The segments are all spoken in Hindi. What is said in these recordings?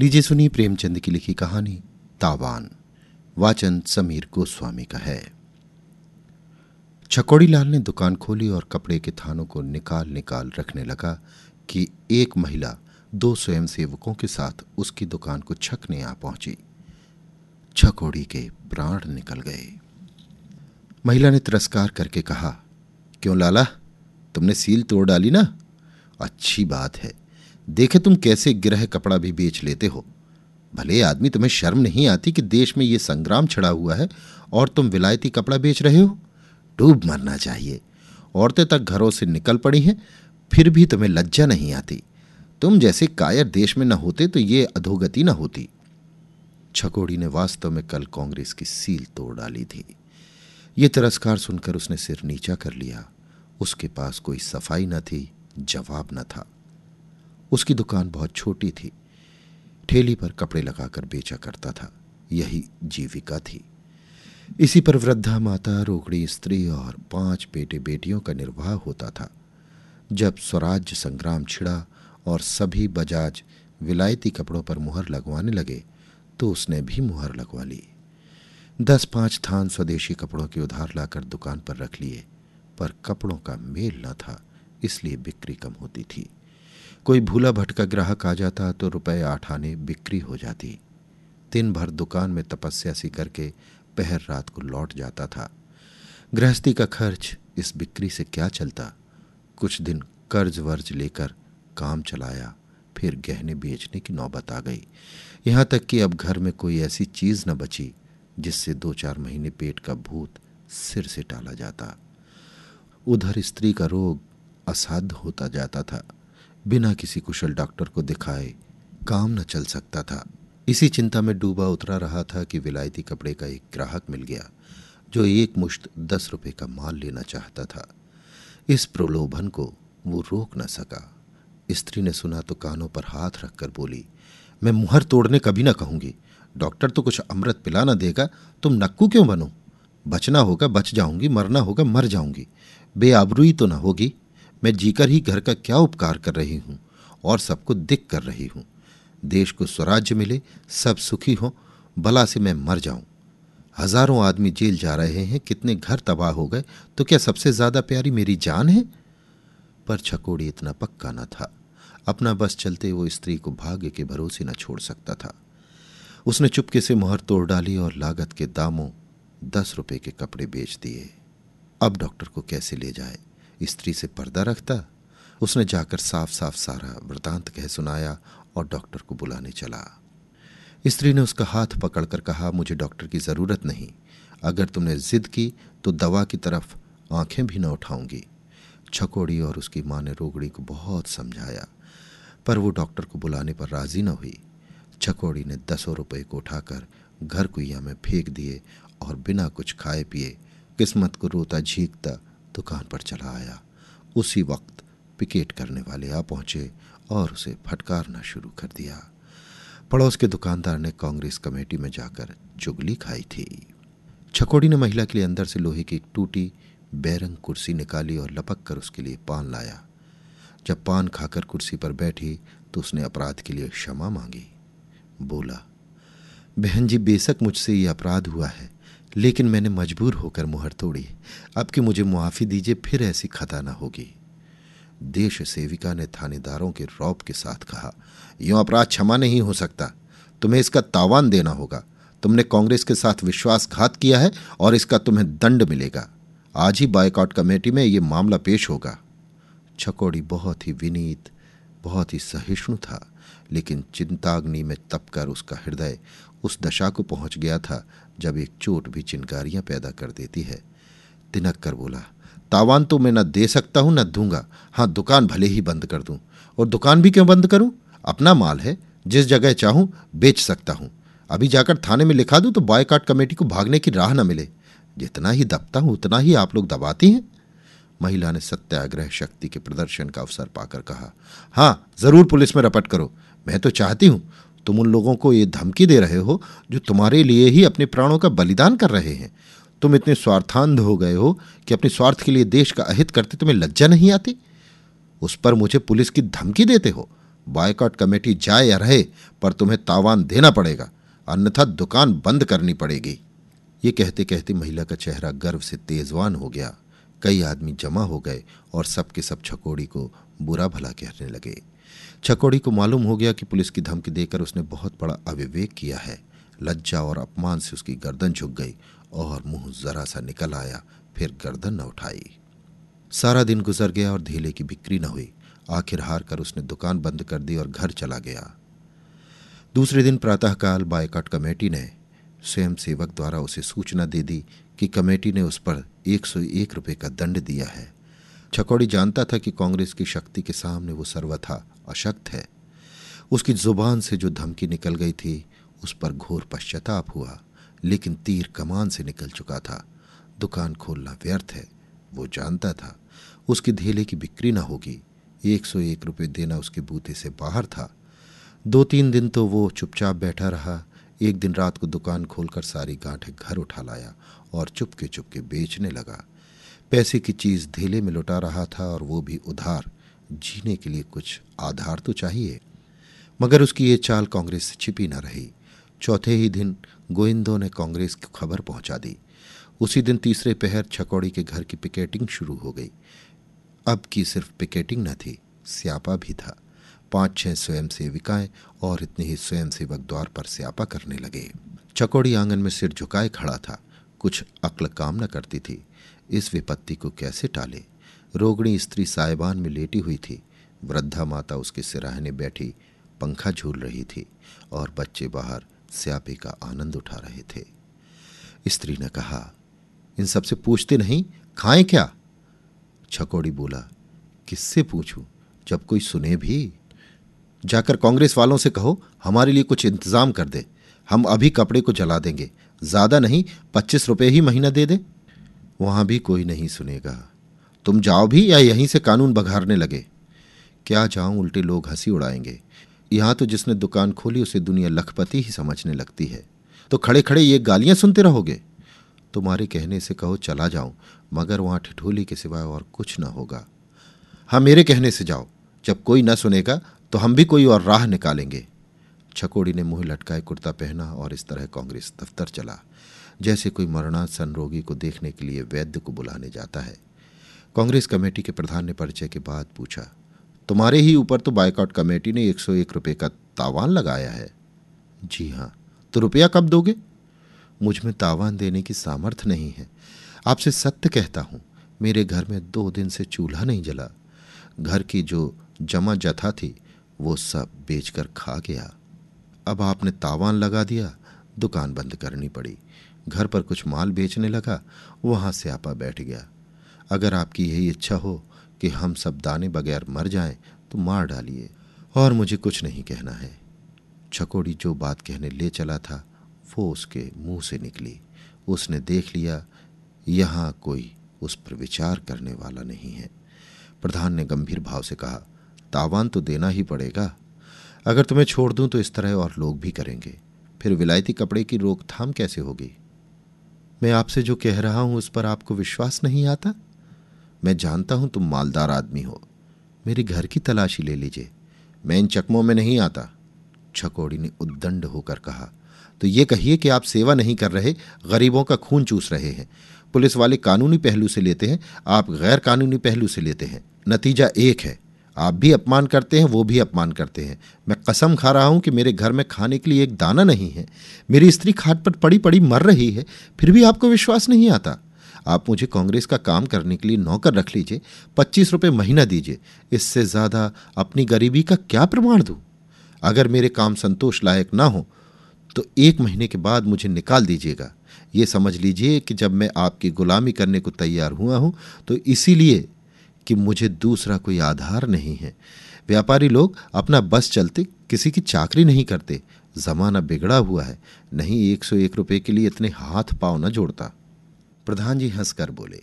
लीजिए सुनिए प्रेमचंद की लिखी कहानी, तावान, वाचन समीर गोस्वामी का है। छकोड़ी लाल ने दुकान खोली और कपड़े के थानों को निकाल निकाल रखने लगा कि एक महिला दो स्वयंसेवकों के साथ उसकी दुकान को छकने आ पहुँची। छकोड़ी के प्राण निकल गए। महिला ने तिरस्कार करके कहा, क्यों लाला? तुमने सील तोड़ डाली ना? अच्छी बात है। देखे तुम कैसे गिरह कपड़ा भी बेच लेते हो। भले आदमी तुम्हें शर्म नहीं आती कि देश में ये संग्राम छिड़ा हुआ है और तुम विलायती कपड़ा बेच रहे हो। डूब मरना चाहिए। औरतें तक घरों से निकल पड़ी हैं, फिर भी तुम्हें लज्जा नहीं आती। तुम जैसे कायर देश में न होते तो ये अधोगति न होती। छकोड़ी ने वास्तव में कल कांग्रेस की सील तोड़ डाली थी। ये तिरस्कार सुनकर उसने सिर नीचा कर लिया। उसके पास कोई सफ़ाई न थी, जवाब न था। उसकी दुकान बहुत छोटी थी। ठेली पर कपड़े लगाकर बेचा करता था। यही जीविका थी। इसी पर वृद्धा माता, रोकड़ी स्त्री और पाँच बेटे बेटियों का निर्वाह होता था। जब स्वराज्य संग्राम छिड़ा और सभी बजाज विलायती कपड़ों पर मुहर लगवाने लगे तो उसने भी मुहर लगवा ली। दस पाँच थान स्वदेशी कपड़ों के उधार लाकर दुकान पर रख लिए, पर कपड़ों का मेल न था, इसलिए बिक्री कम होती थी। कोई भूला भटका ग्राहक आ जाता तो रुपए आठ आने बिक्री हो जाती। दिन भर दुकान में तपस्या सी करके पहर रात को लौट जाता था। गृहस्थी का खर्च इस बिक्री से क्या चलता? कुछ दिन कर्ज वर्ज लेकर काम चलाया, फिर गहने बेचने की नौबत आ गई। यहाँ तक कि अब घर में कोई ऐसी चीज़ न बची, जिससे दो चार महीने पेट का भूत सिर से टाला जाता। उधर स्त्री का रोग असाध्य होता जाता था। बिना किसी कुशल डॉक्टर को दिखाए काम न चल सकता था। इसी चिंता में डूबा उतरा रहा था कि विलायती कपड़े का एक ग्राहक मिल गया, जो एक मुश्त दस रुपये का माल लेना चाहता था। इस प्रलोभन को वो रोक न सका। स्त्री ने सुना तो कानों पर हाथ रखकर बोली, मैं मुहर तोड़ने कभी ना कहूँगी। डॉक्टर तो कुछ अमृत पिला ना देगा। तुम नक्कू क्यों बनो? बचना होगा, बच जाऊँगी, मरना होगा, मर जाऊँगी। बेआबरूई तो ना होगी। मैं जीकर ही घर का क्या उपकार कर रही हूँ और सबको दिक कर रही हूँ। देश को स्वराज्य मिले, सब सुखी हो बला से मैं मर जाऊँ। हज़ारों आदमी जेल जा रहे हैं, कितने घर तबाह हो गए तो क्या सबसे ज़्यादा प्यारी मेरी जान है? पर छकोड़ी इतना पक्का न था। अपना बस चलते वो स्त्री को भाग्य के भरोसे न छोड़ सकता था। उसने चुपके से मोहर तोड़ डाली और लागत के दामों दस रुपए के कपड़े बेच दिए। अब डॉक्टर को कैसे ले जाए? स्त्री से पर्दा रखता। उसने जाकर साफ़ साफ़ सारा वृतांत कह सुनाया और डॉक्टर को बुलाने चला। स्त्री ने उसका हाथ पकड़कर कहा, मुझे डॉक्टर की ज़रूरत नहीं। अगर तुमने जिद की तो दवा की तरफ़ आँखें भी न उठाऊँगी। छकोड़ी और उसकी माँ ने रोगड़ी को बहुत समझाया, पर वो डॉक्टर को बुलाने पर राज़ी न हुई। छकोड़ी ने दसों रुपये को उठाकर घर कुइया में फेंक दिए और बिना कुछ खाए पिए किस्मत को रोता झीकता दुकान पर चला आया। उसी वक्त पिकेट करने वाले आ पहुँचे और उसे फटकारना शुरू कर दिया। पड़ोस के दुकानदार ने कांग्रेस कमेटी में जाकर चुगली खाई थी। छकोड़ी ने महिला के लिए अंदर से लोहे की एक टूटी बैरंग कुर्सी निकाली और लपक कर उसके लिए पान लाया। जब पान खाकर कुर्सी पर बैठी तो उसने अपराध के लिए क्षमा मांगी। बोला, बहन जी, बेशक मुझसे ये अपराध हुआ है। लेकिन मैंने मजबूर होकर मुहर तोड़ी। अब कि मुझे मुआफ़ी दीजिए, फिर ऐसी खता ना होगी। देश सेविका ने थानेदारों के रौब के साथ कहा, यूँ अपराध क्षमा नहीं हो सकता। तुम्हें इसका तावान देना होगा। तुमने कांग्रेस के साथ विश्वासघात किया है और इसका तुम्हें दंड मिलेगा। आज ही बायकॉट कमेटी में यह मामला पेश होगा। छकोड़ी बहुत ही विनीत, बहुत ही सहिष्णु था, लेकिन चिंताग्नि में तपकर उसका हृदय उस दशा को पहुँच गया था जब एक चोट भी चिनकारियाँ पैदा कर देती है। तिनक कर बोला, तावान तो मैं न दे सकता हूँ, न दूँगा। हाँ दुकान भले ही बंद कर दूँ। और दुकान भी क्यों बंद करूँ? अपना माल है, जिस जगह चाहूँ, बेच सकता हूँ। अभी जाकर थाने में लिखा दूँ तो बॉयकाट कमेटी को भागने की राह न मिले। जितना ही दबता हूँ, उतना ही आप लोग दबाती हैं। महिला ने सत्याग्रह शक्ति के प्रदर्शन का अवसर पाकर कहा, हाँ, ज़रूर पुलिस में रपट करो। मैं तो चाहती हूँ तुम उन लोगों को ये धमकी दे रहे हो जो तुम्हारे लिए ही अपने प्राणों का बलिदान कर रहे हैं। तुम इतने स्वार्थांध हो गए हो कि अपने स्वार्थ के लिए देश का अहित करते तुम्हें लज्जा नहीं आती? उस पर मुझे पुलिस की धमकी देते हो। बायकॉट कमेटी जाए या रहे, पर तुम्हें तावान देना पड़ेगा। अन्यथा दुकान बंद करनी पड़ेगी। ये कहते कहते महिला का चेहरा गर्व से तेजवान हो गया। कई आदमी जमा हो गए और सबके सब छकोड़ी को बुरा भला कहने लगे। छकोड़ी को मालूम हो गया कि पुलिस की धमकी देकर उसने बहुत बड़ा अविवेक किया है। लज्जा और अपमान से उसकी गर्दन झुक गई और मुँह जरा सा निकल आया, फिर गर्दन न उठाई। सारा दिन गुजर गया और धीले की बिक्री न हुई। आखिर हार कर उसने दुकान बंद कर दी और घर चला गया। दूसरे दिन प्रातःकाल बायकट कमेटी ने स्वयं सेवक द्वारा उसे सूचना दे दी कि कमेटी ने उस पर एक सौ एक रुपये का दंड दिया है। छकौड़ी जानता था कि कांग्रेस की शक्ति के सामने वो सर्वथा अशक्त है। उसकी ज़ुबान से जो धमकी निकल गई थी, उस पर घोर पश्चाताप हुआ, लेकिन तीर कमान से निकल चुका था। दुकान खोलना व्यर्थ है, वो जानता था। उसकी धेले की बिक्री ना होगी, एक सौ एक रुपये देना उसके बूते से बाहर था। दो तीन दिन तो वो चुपचाप बैठा रहा, एक दिन रात को दुकान खोलकर सारी गांठें घर उठा लाया और चुपके चुपके बेचने लगा। पैसे की चीज़ धेले में लुटा रहा था और वो भी उधार जीने के लिए कुछ आधार तो चाहिए। मगर उसकी ये चाल कांग्रेस से छिपी न रही। चौथे ही दिन गोविंदो ने कांग्रेस की खबर पहुँचा दी। उसी दिन तीसरे पहर छकौड़ी के घर की पिकेटिंग शुरू हो गई। अब की सिर्फ़ पिकेटिंग न थी, स्यापा भी था। पाँच छह स्वयं सेविकाएँ और इतने ही स्वयं सेवक द्वार पर स्यापा करने लगे। चकौड़ी आँगन में सिर झुकाए खड़ा था। कुछ अक्ल काम न करती थी। इस विपत्ति को कैसे टाले? रोगणी स्त्री साहिबान में लेटी हुई थी। वृद्धा माता उसके सिराहने बैठी, पंखा झूल रही थी और बच्चे बाहर स्यापे का आनंद उठा रहे थे। स्त्री ने कहा, इन सबसे पूछते नहीं, खाएँ क्या? छकोड़ी बोला, किससे पूछूँ? जब कोई सुने भी। जाकर कांग्रेस वालों से कहो, हमारे लिए कुछ इंतज़ाम कर दे। हम अभी कपड़े को जला देंगे। ज़्यादा नहीं, पच्चीस रुपए ही महीना दे दे। वहाँ भी कोई नहीं सुनेगा। तुम जाओ भी या यहीं से कानून बघारने लगे? क्या जाऊँ, उल्टे लोग हँसी उड़ाएँगे। यहाँ तो जिसने दुकान खोली, उसे दुनिया लखपति ही समझने लगती है। तो खड़े खड़े ये गालियाँ सुनते रहोगे? तुम्हारे कहने से कहो, चला जाऊँ, मगर वहाँ ठिठोली के सिवाय और कुछ ना होगा। हाँ मेरे कहने से जाओ। जब कोई न सुनेगा तो हम भी कोई और राह निकालेंगे। छकोड़ी ने मुँह लटकाए कुर्ता पहना और इस तरह कांग्रेस दफ्तर चला, जैसे कोई मरणासन रोगी को देखने के लिए वैद्य को बुलाने जाता है। कांग्रेस कमेटी के प्रधान ने परिचय के बाद पूछा, तुम्हारे ही ऊपर तो बाइकआउट कमेटी ने एक सौ एक रुपये का तावान लगाया है? जी हाँ। तो रुपया कब दोगे? मुझमें तावान देने की सामर्थ्य नहीं है। आपसे सत्य कहता हूँ, मेरे घर में दो दिन से चूल्हा नहीं जला। घर की जो जमा जथा थी, वो सब बेचकर खा गया। अब आपने तावान लगा दिया, दुकान बंद करनी पड़ी। घर पर कुछ माल बेचने लगा, वहाँ से आपा बैठ गया। अगर आपकी यही इच्छा हो कि हम सब दाने बगैर मर जाएँ तो मार डालिए। और मुझे कुछ नहीं कहना है। छकोड़ी जो बात कहने ले चला था, वो उसके मुँह से निकली। उसने देख लिया, यहाँ कोई उस पर विचार करने वाला नहीं है। प्रधान ने गंभीर भाव से कहा, तावान तो देना ही पड़ेगा। अगर तुम्हें छोड़ दूँ तो इस तरह और लोग भी करेंगे। फिर विलायती कपड़े की रोकथाम कैसे होगी? मैं आपसे जो कह रहा हूँ उस पर आपको विश्वास नहीं आता? मैं जानता हूँ तुम मालदार आदमी हो। मेरे घर की तलाशी ले लीजिए। मैं इन चकमों में नहीं आता, छकोड़ी ने उद्दंड होकर कहा। तो ये कहिए कि आप सेवा नहीं कर रहे, गरीबों का खून चूस रहे हैं। पुलिस वाले कानूनी पहलू से लेते हैं, आप गैर कानूनी पहलू से लेते हैं। नतीजा एक है, आप भी अपमान करते हैं, वो भी अपमान करते हैं। मैं कसम खा रहा हूँ कि मेरे घर में खाने के लिए एक दाना नहीं है। मेरी स्त्री खाट पर पड़ी पड़ी मर रही है, फिर भी आपको विश्वास नहीं आता। आप मुझे कांग्रेस का काम करने के लिए नौकर रख लीजिए, पच्चीस रुपये महीना दीजिए, इससे ज़्यादा अपनी गरीबी का क्या प्रमाण दूँ? अगर मेरे काम संतोष लायक ना हो तो एक महीने के बाद मुझे निकाल दीजिएगा। ये समझ लीजिए कि जब मैं आपकी गुलामी करने को तैयार हुआ हूँ तो इसीलिए कि मुझे दूसरा कोई आधार नहीं है। व्यापारी लोग अपना बस चलते किसी की चाकरी नहीं करते। जमाना बिगड़ा हुआ है, नहीं एक सौ एक रुपये के लिए इतने हाथ पाव न जोड़ता। प्रधान जी हंसकर बोले,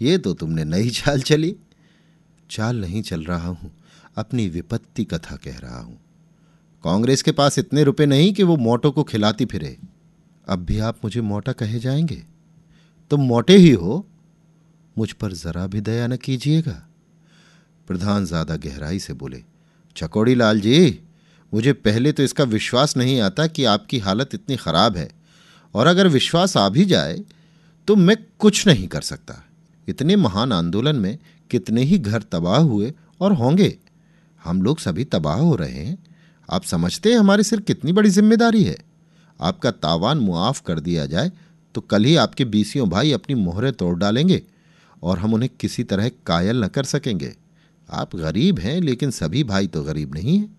ये तो तुमने नई चाल चली। चाल नहीं चल रहा हूँ, अपनी विपत्ति कथा कह रहा हूँ। कांग्रेस के पास इतने रुपए नहीं कि वो मोटो को खिलाती फिरे। अब भी आप मुझे मोटा कहे जाएँगे? तुम मोटे ही हो। मुझ पर जरा भी दया न कीजिएगा। प्रधान ज़्यादा गहराई से बोले, चकोड़ी लाल जी, मुझे पहले तो इसका विश्वास नहीं आता कि आपकी हालत इतनी खराब है। और अगर विश्वास आ भी जाए तो मैं कुछ नहीं कर सकता। इतने महान आंदोलन में कितने ही घर तबाह हुए और होंगे। हम लोग सभी तबाह हो रहे हैं। आप समझते हैं हमारे सिर कितनी बड़ी ज़िम्मेदारी है। आपका तावान मुआफ कर दिया जाए तो कल ही आपके बीसियों भाई अपनी मोहरें तोड़ डालेंगे और हम उन्हें किसी तरह कायल न कर सकेंगे। आप गरीब हैं, लेकिन सभी भाई तो गरीब नहीं हैं।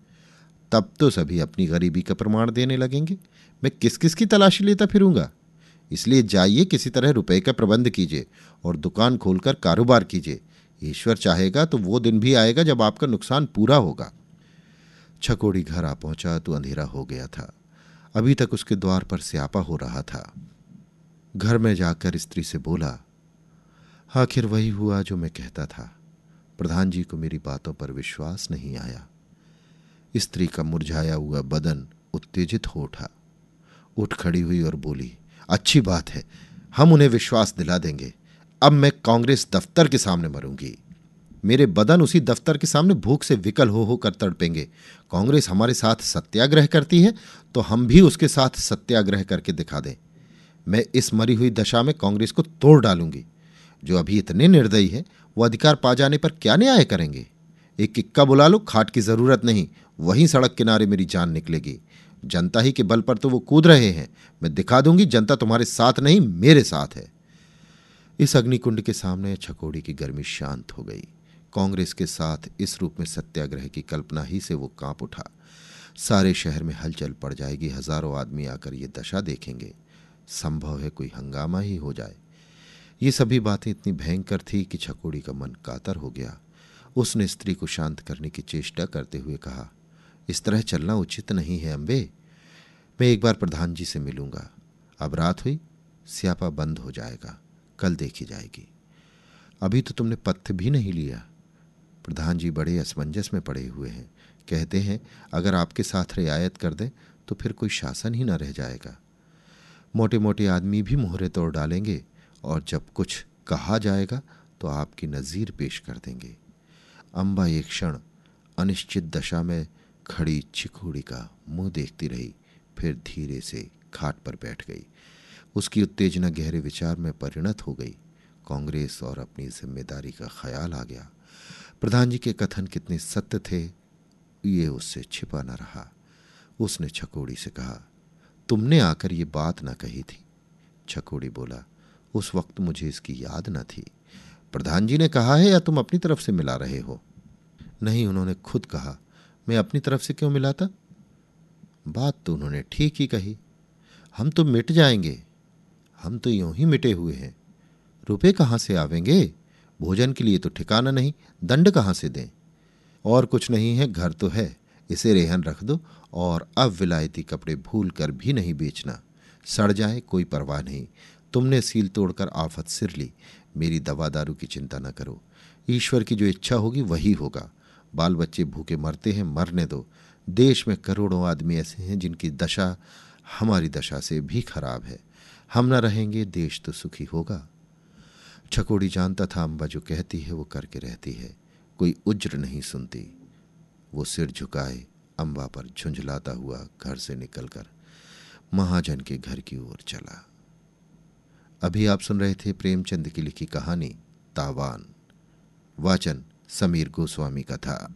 तब तो सभी अपनी गरीबी का प्रमाण देने लगेंगे। मैं किस किस की तलाशी लेता फिरूँगा? इसलिए जाइए किसी तरह रुपए का प्रबंध कीजिए और दुकान खोलकर कारोबार कीजिए। ईश्वर चाहेगा तो वो दिन भी आएगा जब आपका नुकसान पूरा होगा। छकोड़ी घर आ पहुँचा तो अंधेरा हो गया था। अभी तक उसके द्वार पर स्यापा हो रहा था। घर में जाकर स्त्री से बोला, आखिर वही हुआ जो मैं कहता था। प्रधान जी को मेरी बातों पर विश्वास नहीं आया। स्त्री का मुरझाया हुआ बदन उत्तेजित हो उठा। उठ खड़ी हुई और बोली अच्छी बात है। हम उन्हें विश्वास दिला देंगे। अब मैं कांग्रेस दफ्तर के सामने मरूँगी। मेरे बदन उसी दफ्तर के सामने भूख से विकल हो, होकर तड़पेंगे। कांग्रेस हमारे साथ सत्याग्रह करती है तो हम भी उसके साथ सत्याग्रह करके दिखा दें। मैं इस मरी हुई दशा में कांग्रेस को तोड़ डालूँगी। जो अभी इतने निर्दयी है, वो अधिकार पा जाने पर क्या न्याय करेंगे? एक किक्का बुला लो, खाट की ज़रूरत नहीं, वहीं सड़क किनारे मेरी जान निकलेगी। जनता ही के बल पर तो वो कूद रहे हैं। मैं दिखा दूँगी, जनता तुम्हारे साथ नहीं, मेरे साथ है। इस अग्निकुंड के सामने छकोड़ी की गर्मी शांत हो गई। कांग्रेस के साथ इस रूप में सत्याग्रह की कल्पना ही से वो काँप उठा। सारे शहर में हलचल पड़ जाएगी, हज़ारों आदमी आकर ये दशा देखेंगे। संभव है कोई हंगामा ही हो जाए। ये सभी बातें इतनी भयंकर थी कि छकोड़ी का मन कातर हो गया। उसने स्त्री को शांत करने की चेष्टा करते हुए कहा इस तरह चलना उचित नहीं है अम्बे। मैं एक बार प्रधान जी से मिलूँगा। अब रात हुई, स्यापा बंद हो जाएगा। कल देखी जाएगी। अभी तो तुमने पत्थ भी नहीं लिया। प्रधान जी बड़े असमंजस में पड़े हुए हैं। कहते हैं, अगर आपके साथ रियायत कर दें तो फिर कोई शासन ही न रह जाएगा। मोटे मोटे आदमी भी मोहरे तोड़ डालेंगे, और जब कुछ कहा जाएगा तो आपकी नज़ीर पेश कर देंगे। अम्बा, एक क्षण, अनिश्चित दशा में खड़ी चिखोड़ी का मुँह देखती रही, फिर धीरे से खाट पर बैठ गई। उसकी उत्तेजना गहरे विचार में परिणत हो गई। कांग्रेस और अपनी ज़िम्मेदारी का ख्याल आ गया। प्रधान जी के कथन कितने सत्य थे, ये उससे छिपा न रहा। उसने छकोड़ी से कहा, तुमने आकर ये बात न कही थी। छकोड़ी बोला, उस वक्त मुझे इसकी याद न थी। प्रधान जी ने कहा है, या तुम अपनी तरफ़ से मिला रहे हो? नहीं, उन्होंने खुद कहा मैं अपनी तरफ़ से क्यों मिलाता बात तो उन्होंने ठीक ही कही। हम तो मिट जाएँगे। हम तो यूँ ही मिटे हुए हैं। रुपए कहाँ से आवेंगे? भोजन के लिए तो ठिकाना नहीं, दंड कहाँ से दें? और कुछ नहीं है, घर तो है। इसे रेहन रख दो और अब विलायती कपड़े भूल कर भी नहीं बेचना। सड़ जाए, कोई परवाह नहीं। तुमने सील तोड़कर आफत सिर ली। मेरी दवा दारू की चिंता न करो। ईश्वर की जो इच्छा होगी, वही होगा। बाल बच्चे भूखे मरते हैं, मरने दो। देश में करोड़ों आदमी ऐसे हैं जिनकी दशा हमारी दशा से भी खराब है। हम न रहेंगे, देश तो सुखी होगा। छकोड़ी जानता था अम्बा जो कहती है, वो करके रहती है। कोई उज्र नहीं सुनती। वो सिर झुकाए अम्बा पर झुंझलाता हुआ घर से निकलकर महाजन के घर की ओर चला। अभी आप सुन रहे थे प्रेमचंद की लिखी कहानी, तावान। वाचन समीर गोस्वामी का था।